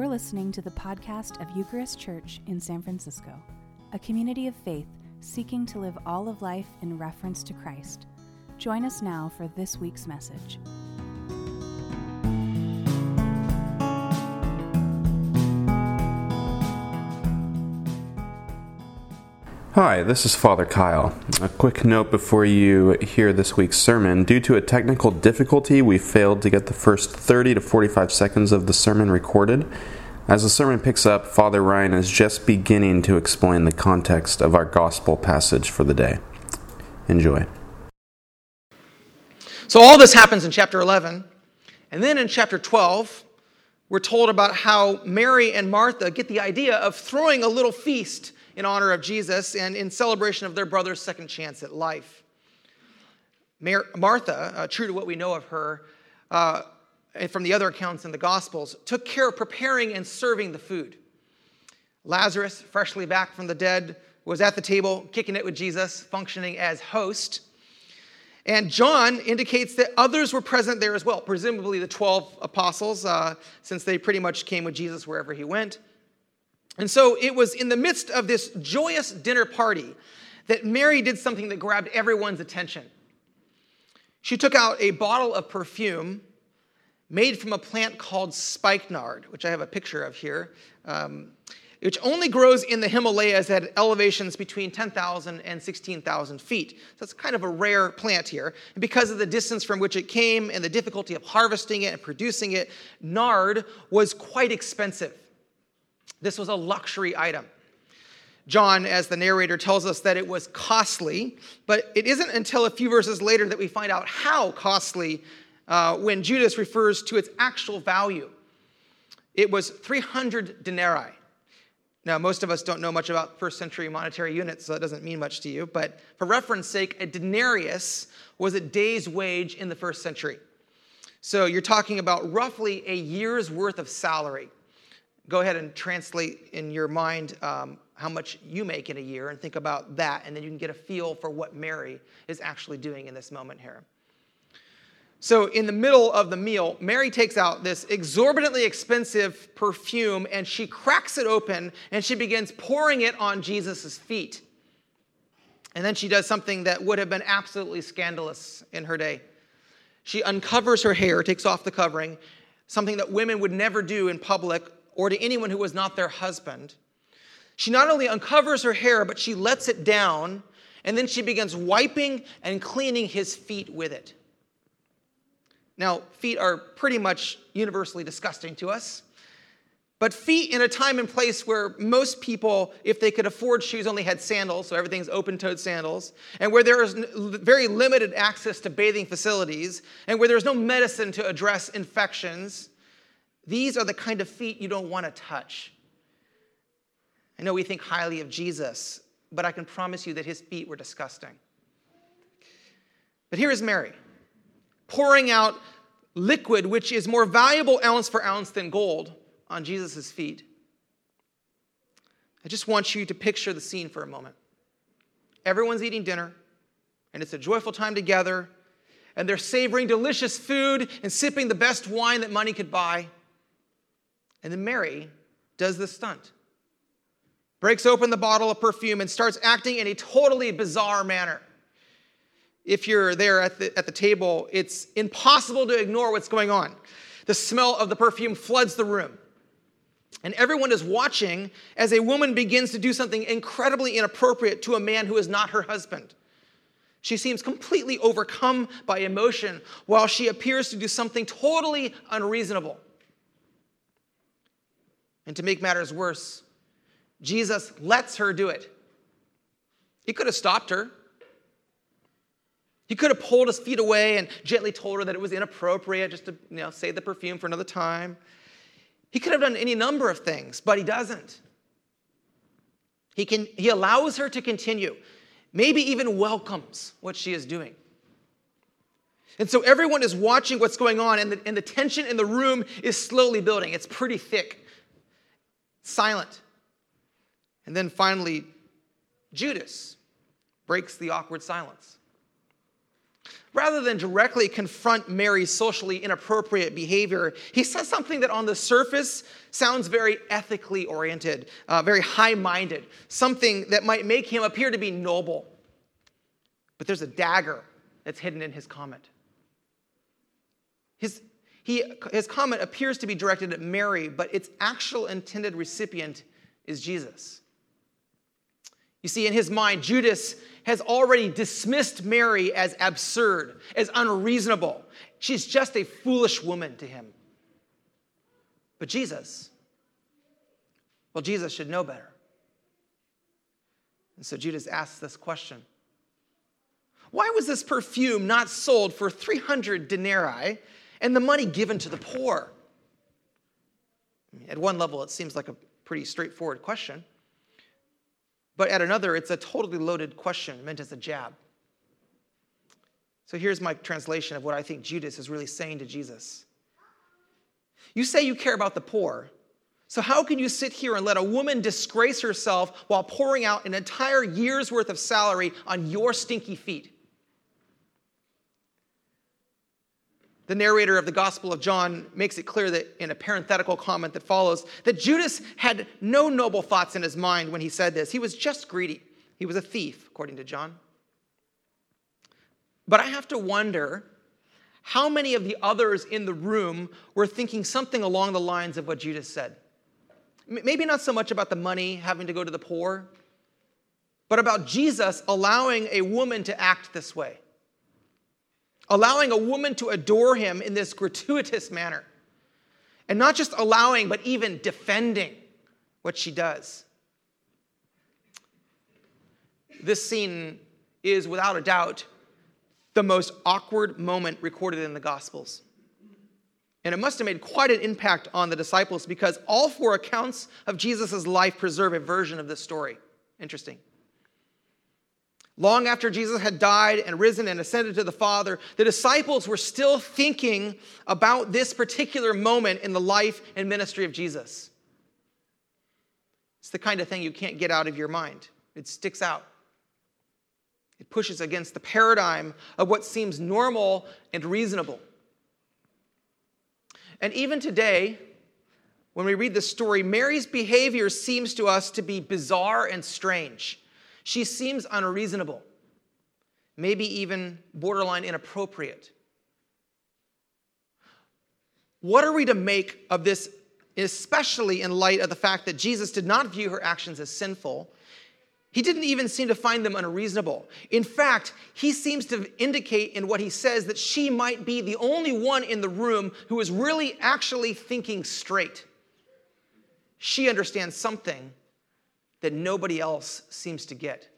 You're listening to the podcast of Eucharist Church in San Francisco, a community of faith seeking to live all of life in reference to Christ. Join us now for this week's message. Hi, this is Father Kyle. A quick note before you hear this week's sermon. Due to a technical difficulty, we failed to get the first 30 to 45 seconds of the sermon recorded. As the sermon picks up, Father Ryan is just beginning to explain the context of our gospel passage for the day. Enjoy. So, all this happens in chapter 11. And then in chapter 12, we're told about how Mary and Martha get the idea of throwing a little feast in honor of Jesus and in celebration of their brother's second chance at life. Mar- Martha, uh, true to what we know of her uh, from the other accounts in the Gospels, took care of preparing and serving the food. Lazarus, freshly back from the dead, was at the table kicking it with Jesus, functioning as host. And John indicates that others were present there as well, presumably the 12 apostles, uh, since they pretty much came with Jesus wherever he went. And so it was in the midst of this joyous dinner party that Mary did something that grabbed everyone's attention. She took out a bottle of perfume made from a plant called spikenard, which I have a picture of here, um, which only grows in the Himalayas at elevations between 10,000 and 16,000 feet. So it's kind of a rare plant here. And because of the distance from which it came and the difficulty of harvesting it and producing it, nard was quite expensive. This was a luxury item. John, as the narrator, tells us that it was costly, but it isn't until a few verses later that we find out how costly uh, when Judas refers to its actual value. It was 300 denarii. Now, most of us don't know much about first century monetary units, so that doesn't mean much to you, but for reference sake, a denarius was a day's wage in the first century. So you're talking about roughly a year's worth of salary go ahead and translate in your mind um, how much you make in a year and think about that, and then you can get a feel for what Mary is actually doing in this moment here. So, in the middle of the meal, Mary takes out this exorbitantly expensive perfume and she cracks it open and she begins pouring it on Jesus' feet. And then she does something that would have been absolutely scandalous in her day. She uncovers her hair, takes off the covering, something that women would never do in public or to anyone who was not their husband. She not only uncovers her hair, but she lets it down, and then she begins wiping and cleaning his feet with it. Now, feet are pretty much universally disgusting to us. But feet in a time and place where most people, if they could afford shoes, only had sandals, so everything's open toed sandals, and where there is very limited access to bathing facilities, and where there's no medicine to address infections, these are the kind of feet you don't want to touch. I know we think highly of Jesus, but I can promise you that his feet were disgusting. But here is Mary pouring out liquid, which is more valuable ounce for ounce than gold, on Jesus' feet. I just want you to picture the scene for a moment. Everyone's eating dinner, and it's a joyful time together, and they're savoring delicious food and sipping the best wine that money could buy. And then Mary does the stunt breaks open the bottle of perfume and starts acting in a totally bizarre manner. If you're there at the, at the table, it's impossible to ignore what's going on. The smell of the perfume floods the room. And everyone is watching as a woman begins to do something incredibly inappropriate to a man who is not her husband. She seems completely overcome by emotion while she appears to do something totally unreasonable. And to make matters worse, Jesus lets her do it. He could have stopped her. He could have pulled his feet away and gently told her that it was inappropriate just to you know, save the perfume for another time. He could have done any number of things, but he doesn't. He, can, he allows her to continue, maybe even welcomes what she is doing. And so everyone is watching what's going on, and the, and the tension in the room is slowly building. It's pretty thick silent. And then finally, Judas breaks the awkward silence. Rather than directly confront Mary's socially inappropriate behavior, he says something that on the surface sounds very ethically oriented, uh, very high minded, something that might make him appear to be noble. But there's a dagger that's hidden in his comment. His, he, his comment appears to be directed at Mary, but its actual intended recipient is Jesus. You see, in his mind, Judas has already dismissed Mary as absurd, as unreasonable. She's just a foolish woman to him. But Jesus, well, Jesus should know better. And so Judas asks this question Why was this perfume not sold for 300 denarii and the money given to the poor? At one level, it seems like a pretty straightforward question. But at another, it's a totally loaded question meant as a jab. So here's my translation of what I think Judas is really saying to Jesus. You say you care about the poor. So, how can you sit here and let a woman disgrace herself while pouring out an entire year's worth of salary on your stinky feet? The narrator of the Gospel of John makes it clear that in a parenthetical comment that follows that Judas had no noble thoughts in his mind when he said this. He was just greedy. He was a thief, according to John. But I have to wonder how many of the others in the room were thinking something along the lines of what Judas said. Maybe not so much about the money having to go to the poor, but about Jesus allowing a woman to act this way allowing a woman to adore him in this gratuitous manner. And not just allowing, but even defending what she does. This scene is, without a doubt, the most awkward moment recorded in the Gospels. And it must have made quite an impact on the disciples because all four accounts of Jesus' life preserve a version of this story. Interesting. Long after Jesus had died and risen and ascended to the Father, the disciples were still thinking about this particular moment in the life and ministry of Jesus. It's the kind of thing you can't get out of your mind, it sticks out. It pushes against the paradigm of what seems normal and reasonable. And even today, when we read this story, Mary's behavior seems to us to be bizarre and strange. She seems unreasonable, maybe even borderline inappropriate. What are we to make of this, especially in light of the fact that Jesus did not view her actions as sinful? He didn't even seem to find them unreasonable. In fact, he seems to indicate in what he says that she might be the only one in the room who is really actually thinking straight. She understands something that nobody else seems to get.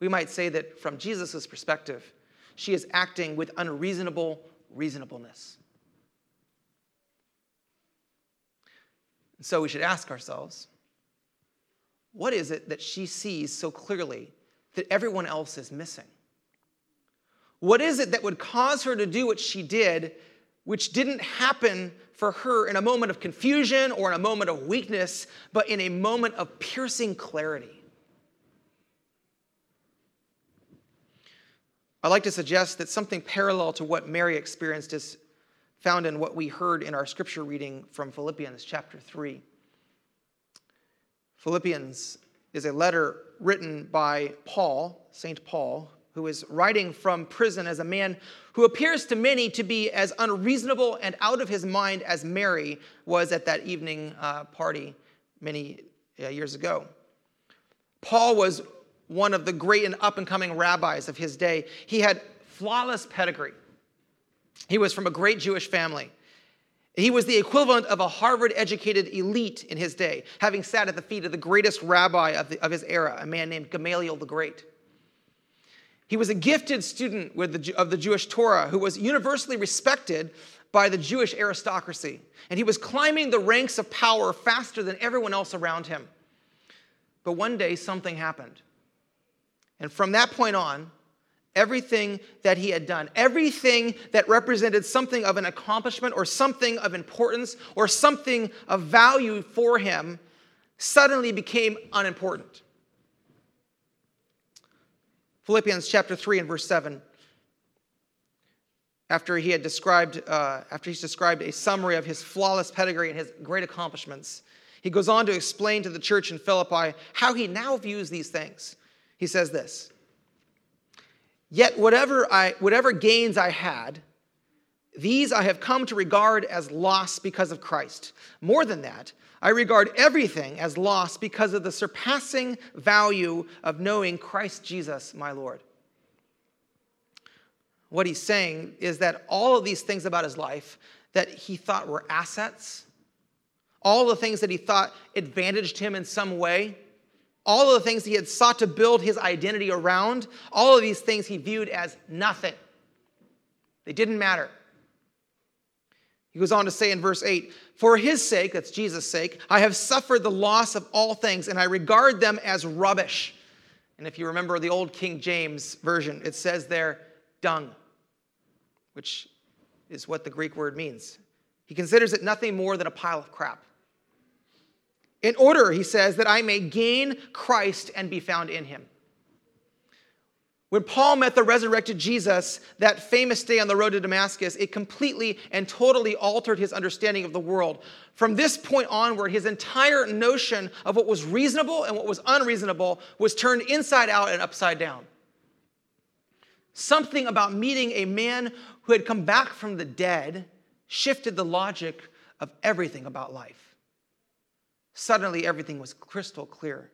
We might say that from Jesus' perspective, she is acting with unreasonable reasonableness. And so we should ask ourselves what is it that she sees so clearly that everyone else is missing? What is it that would cause her to do what she did, which didn't happen for her in a moment of confusion or in a moment of weakness, but in a moment of piercing clarity. I like to suggest that something parallel to what Mary experienced is found in what we heard in our scripture reading from Philippians chapter 3. Philippians is a letter written by Paul, St. Paul, who is writing from prison as a man who appears to many to be as unreasonable and out of his mind as Mary was at that evening uh, party many uh, years ago. Paul was one of the great and up and coming rabbis of his day. He had flawless pedigree. He was from a great Jewish family. He was the equivalent of a Harvard educated elite in his day, having sat at the feet of the greatest rabbi of, the, of his era, a man named Gamaliel the Great. He was a gifted student the, of the Jewish Torah who was universally respected by the Jewish aristocracy. And he was climbing the ranks of power faster than everyone else around him. But one day, something happened. And from that point on, everything that he had done, everything that represented something of an accomplishment or something of importance or something of value for him, suddenly became unimportant. Philippians chapter 3 and verse 7. After he had described, uh, after he's described a summary of his flawless pedigree and his great accomplishments, he goes on to explain to the church in Philippi how he now views these things. He says this Yet whatever, I, whatever gains I had, these I have come to regard as loss because of Christ. More than that, I regard everything as loss because of the surpassing value of knowing Christ Jesus, my Lord. What he's saying is that all of these things about his life that he thought were assets, all the things that he thought advantaged him in some way, all of the things he had sought to build his identity around, all of these things he viewed as nothing. They didn't matter. He goes on to say in verse 8, For his sake, that's Jesus' sake, I have suffered the loss of all things, and I regard them as rubbish. And if you remember the old King James version, it says there, dung, which is what the Greek word means. He considers it nothing more than a pile of crap. In order, he says, that I may gain Christ and be found in him. When Paul met the resurrected Jesus that famous day on the road to Damascus, it completely and totally altered his understanding of the world. From this point onward, his entire notion of what was reasonable and what was unreasonable was turned inside out and upside down. Something about meeting a man who had come back from the dead shifted the logic of everything about life. Suddenly, everything was crystal clear.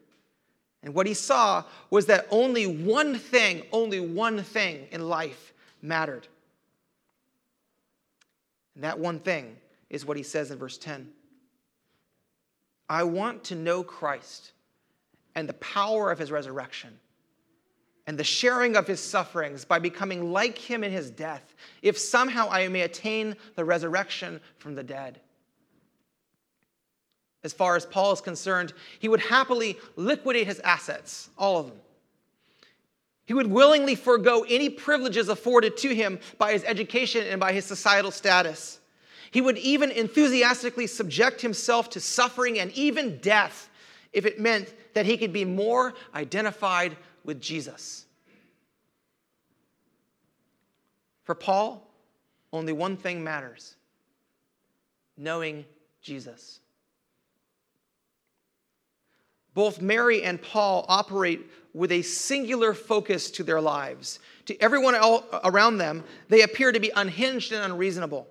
And what he saw was that only one thing, only one thing in life mattered. And that one thing is what he says in verse 10 I want to know Christ and the power of his resurrection and the sharing of his sufferings by becoming like him in his death, if somehow I may attain the resurrection from the dead as far as Paul is concerned, he would happily liquidate his assets, all of them. He would willingly forego any privileges afforded to him by his education and by his societal status. He would even enthusiastically subject himself to suffering and even death if it meant that he could be more identified with Jesus. For Paul, only one thing matters knowing Jesus. Both Mary and Paul operate with a singular focus to their lives. To everyone around them, they appear to be unhinged and unreasonable.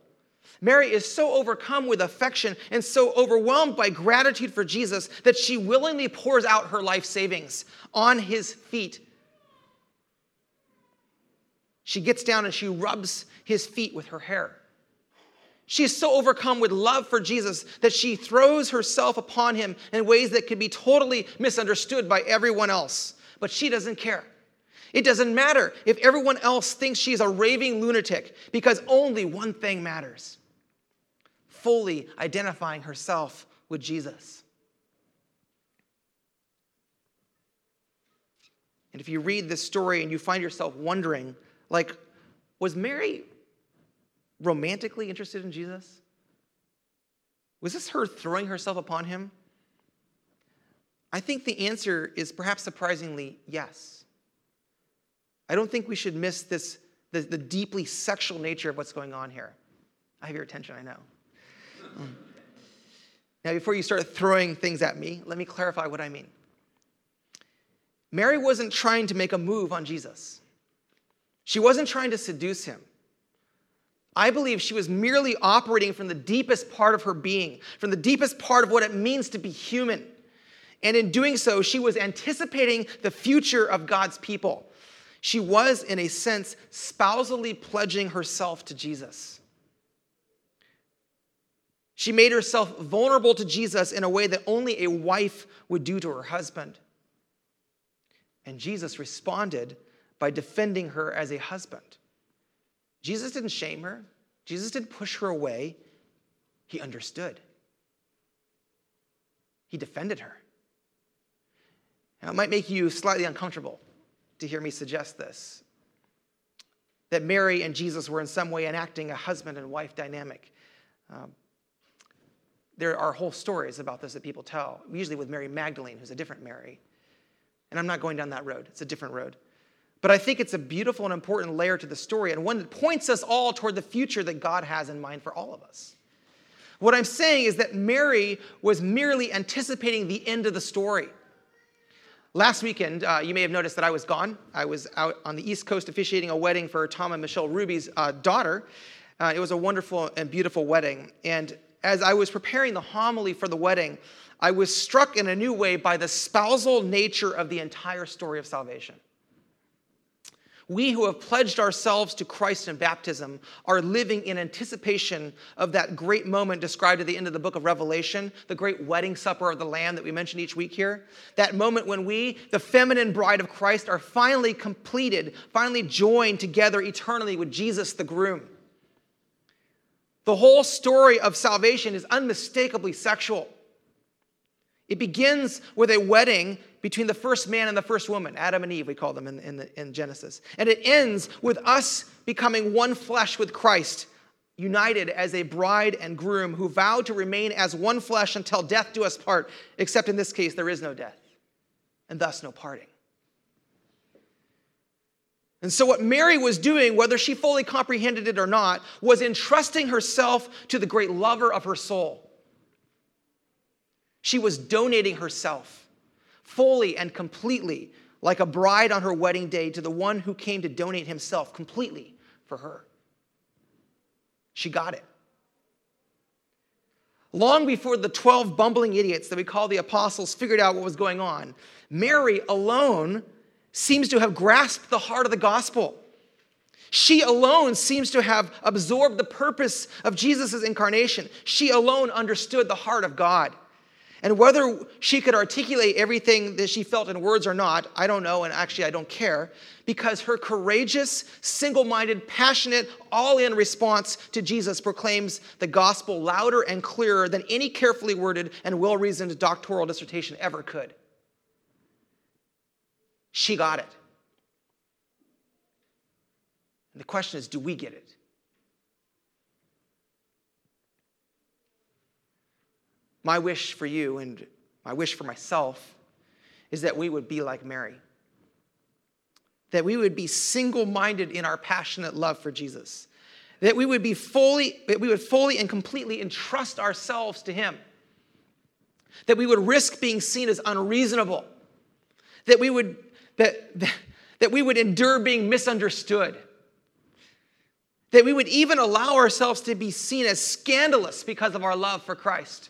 Mary is so overcome with affection and so overwhelmed by gratitude for Jesus that she willingly pours out her life savings on his feet. She gets down and she rubs his feet with her hair. She is so overcome with love for Jesus that she throws herself upon him in ways that could be totally misunderstood by everyone else. But she doesn't care. It doesn't matter if everyone else thinks she's a raving lunatic because only one thing matters fully identifying herself with Jesus. And if you read this story and you find yourself wondering, like, was Mary romantically interested in Jesus? Was this her throwing herself upon him? I think the answer is perhaps surprisingly yes. I don't think we should miss this, the, the deeply sexual nature of what's going on here. I have your attention, I know. Um, now, before you start throwing things at me, let me clarify what I mean. Mary wasn't trying to make a move on Jesus, she wasn't trying to seduce him. I believe she was merely operating from the deepest part of her being, from the deepest part of what it means to be human. And in doing so, she was anticipating the future of God's people. She was, in a sense, spousally pledging herself to Jesus. She made herself vulnerable to Jesus in a way that only a wife would do to her husband. And Jesus responded by defending her as a husband. Jesus didn't shame her, Jesus didn't push her away. He understood, He defended her. Now, it might make you slightly uncomfortable to hear me suggest this that Mary and Jesus were in some way enacting a husband and wife dynamic. Um, there are whole stories about this that people tell, usually with Mary Magdalene, who's a different Mary. And I'm not going down that road, it's a different road. But I think it's a beautiful and important layer to the story, and one that points us all toward the future that God has in mind for all of us. What I'm saying is that Mary was merely anticipating the end of the story. Last weekend, uh, you may have noticed that I was gone. I was out on the East Coast officiating a wedding for Tom and Michelle Ruby's uh, daughter. Uh, it was a wonderful and beautiful wedding. And as I was preparing the homily for the wedding, I was struck in a new way by the spousal nature of the entire story of salvation. We who have pledged ourselves to Christ in baptism are living in anticipation of that great moment described at the end of the book of Revelation, the great wedding supper of the Lamb that we mention each week here. That moment when we, the feminine bride of Christ, are finally completed, finally joined together eternally with Jesus, the groom. The whole story of salvation is unmistakably sexual. It begins with a wedding between the first man and the first woman, Adam and Eve, we call them in, in, the, in Genesis. And it ends with us becoming one flesh with Christ, united as a bride and groom who vow to remain as one flesh until death do us part, except in this case, there is no death, and thus no parting. And so, what Mary was doing, whether she fully comprehended it or not, was entrusting herself to the great lover of her soul. She was donating herself fully and completely, like a bride on her wedding day, to the one who came to donate himself completely for her. She got it. Long before the 12 bumbling idiots that we call the apostles figured out what was going on, Mary alone seems to have grasped the heart of the gospel. She alone seems to have absorbed the purpose of Jesus' incarnation. She alone understood the heart of God. And whether she could articulate everything that she felt in words or not, I don't know, and actually I don't care, because her courageous, single minded, passionate, all in response to Jesus proclaims the gospel louder and clearer than any carefully worded and well reasoned doctoral dissertation ever could. She got it. And the question is do we get it? My wish for you and my wish for myself is that we would be like Mary. That we would be single minded in our passionate love for Jesus. That we would be fully, that we would fully and completely entrust ourselves to Him. That we would risk being seen as unreasonable. That we would, that, that, that we would endure being misunderstood. That we would even allow ourselves to be seen as scandalous because of our love for Christ.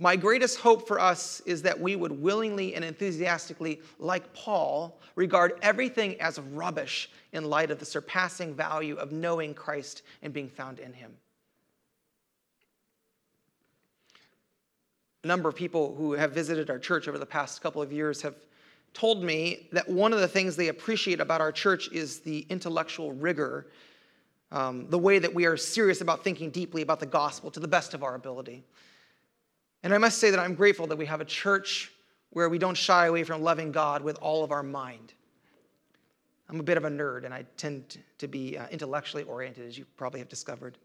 My greatest hope for us is that we would willingly and enthusiastically, like Paul, regard everything as rubbish in light of the surpassing value of knowing Christ and being found in him. A number of people who have visited our church over the past couple of years have told me that one of the things they appreciate about our church is the intellectual rigor, um, the way that we are serious about thinking deeply about the gospel to the best of our ability. And I must say that I'm grateful that we have a church where we don't shy away from loving God with all of our mind. I'm a bit of a nerd and I tend to be uh, intellectually oriented, as you probably have discovered.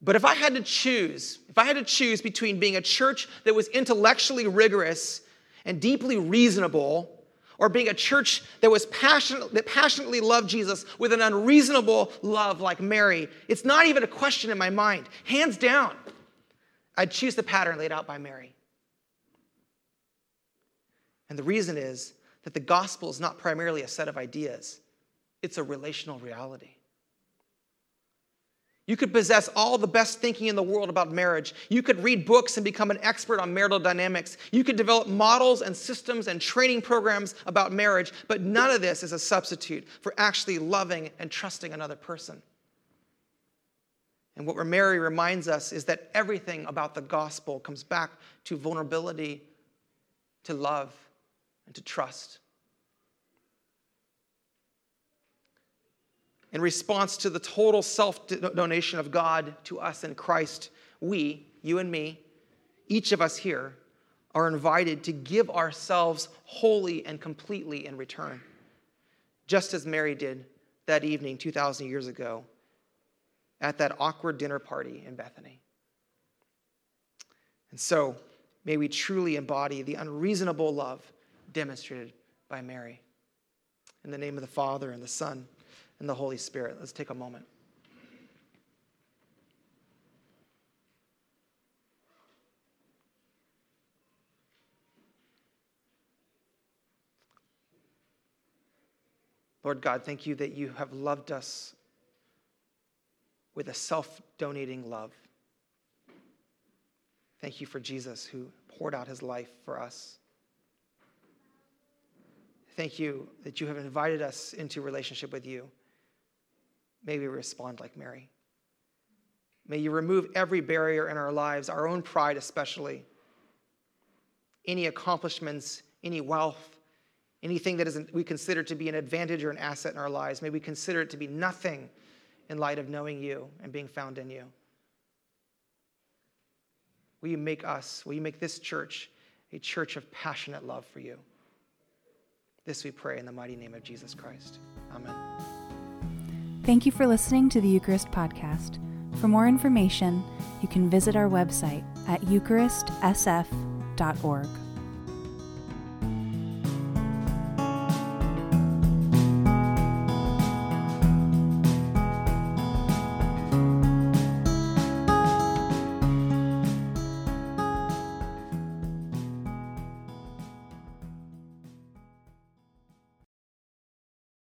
But if I had to choose, if I had to choose between being a church that was intellectually rigorous and deeply reasonable, or being a church that was passionate, that passionately loved Jesus with an unreasonable love like Mary, it's not even a question in my mind. Hands down, I'd choose the pattern laid out by Mary. And the reason is that the gospel is not primarily a set of ideas, it's a relational reality. You could possess all the best thinking in the world about marriage. You could read books and become an expert on marital dynamics. You could develop models and systems and training programs about marriage, but none of this is a substitute for actually loving and trusting another person. And what Mary reminds us is that everything about the gospel comes back to vulnerability, to love, and to trust. In response to the total self donation of God to us in Christ, we, you and me, each of us here, are invited to give ourselves wholly and completely in return, just as Mary did that evening 2,000 years ago at that awkward dinner party in Bethany. And so, may we truly embody the unreasonable love demonstrated by Mary. In the name of the Father, and the Son, and the Holy Spirit. Let's take a moment. Lord God, thank you that you have loved us with a self donating love. Thank you for Jesus who poured out his life for us. Thank you that you have invited us into relationship with you. May we respond like Mary. May you remove every barrier in our lives, our own pride especially, any accomplishments, any wealth, anything that we consider to be an advantage or an asset in our lives. May we consider it to be nothing in light of knowing you and being found in you. Will you make us, will you make this church a church of passionate love for you? This we pray in the mighty name of Jesus Christ. Amen. Thank you for listening to the Eucharist Podcast. For more information, you can visit our website at eucharistsf.org.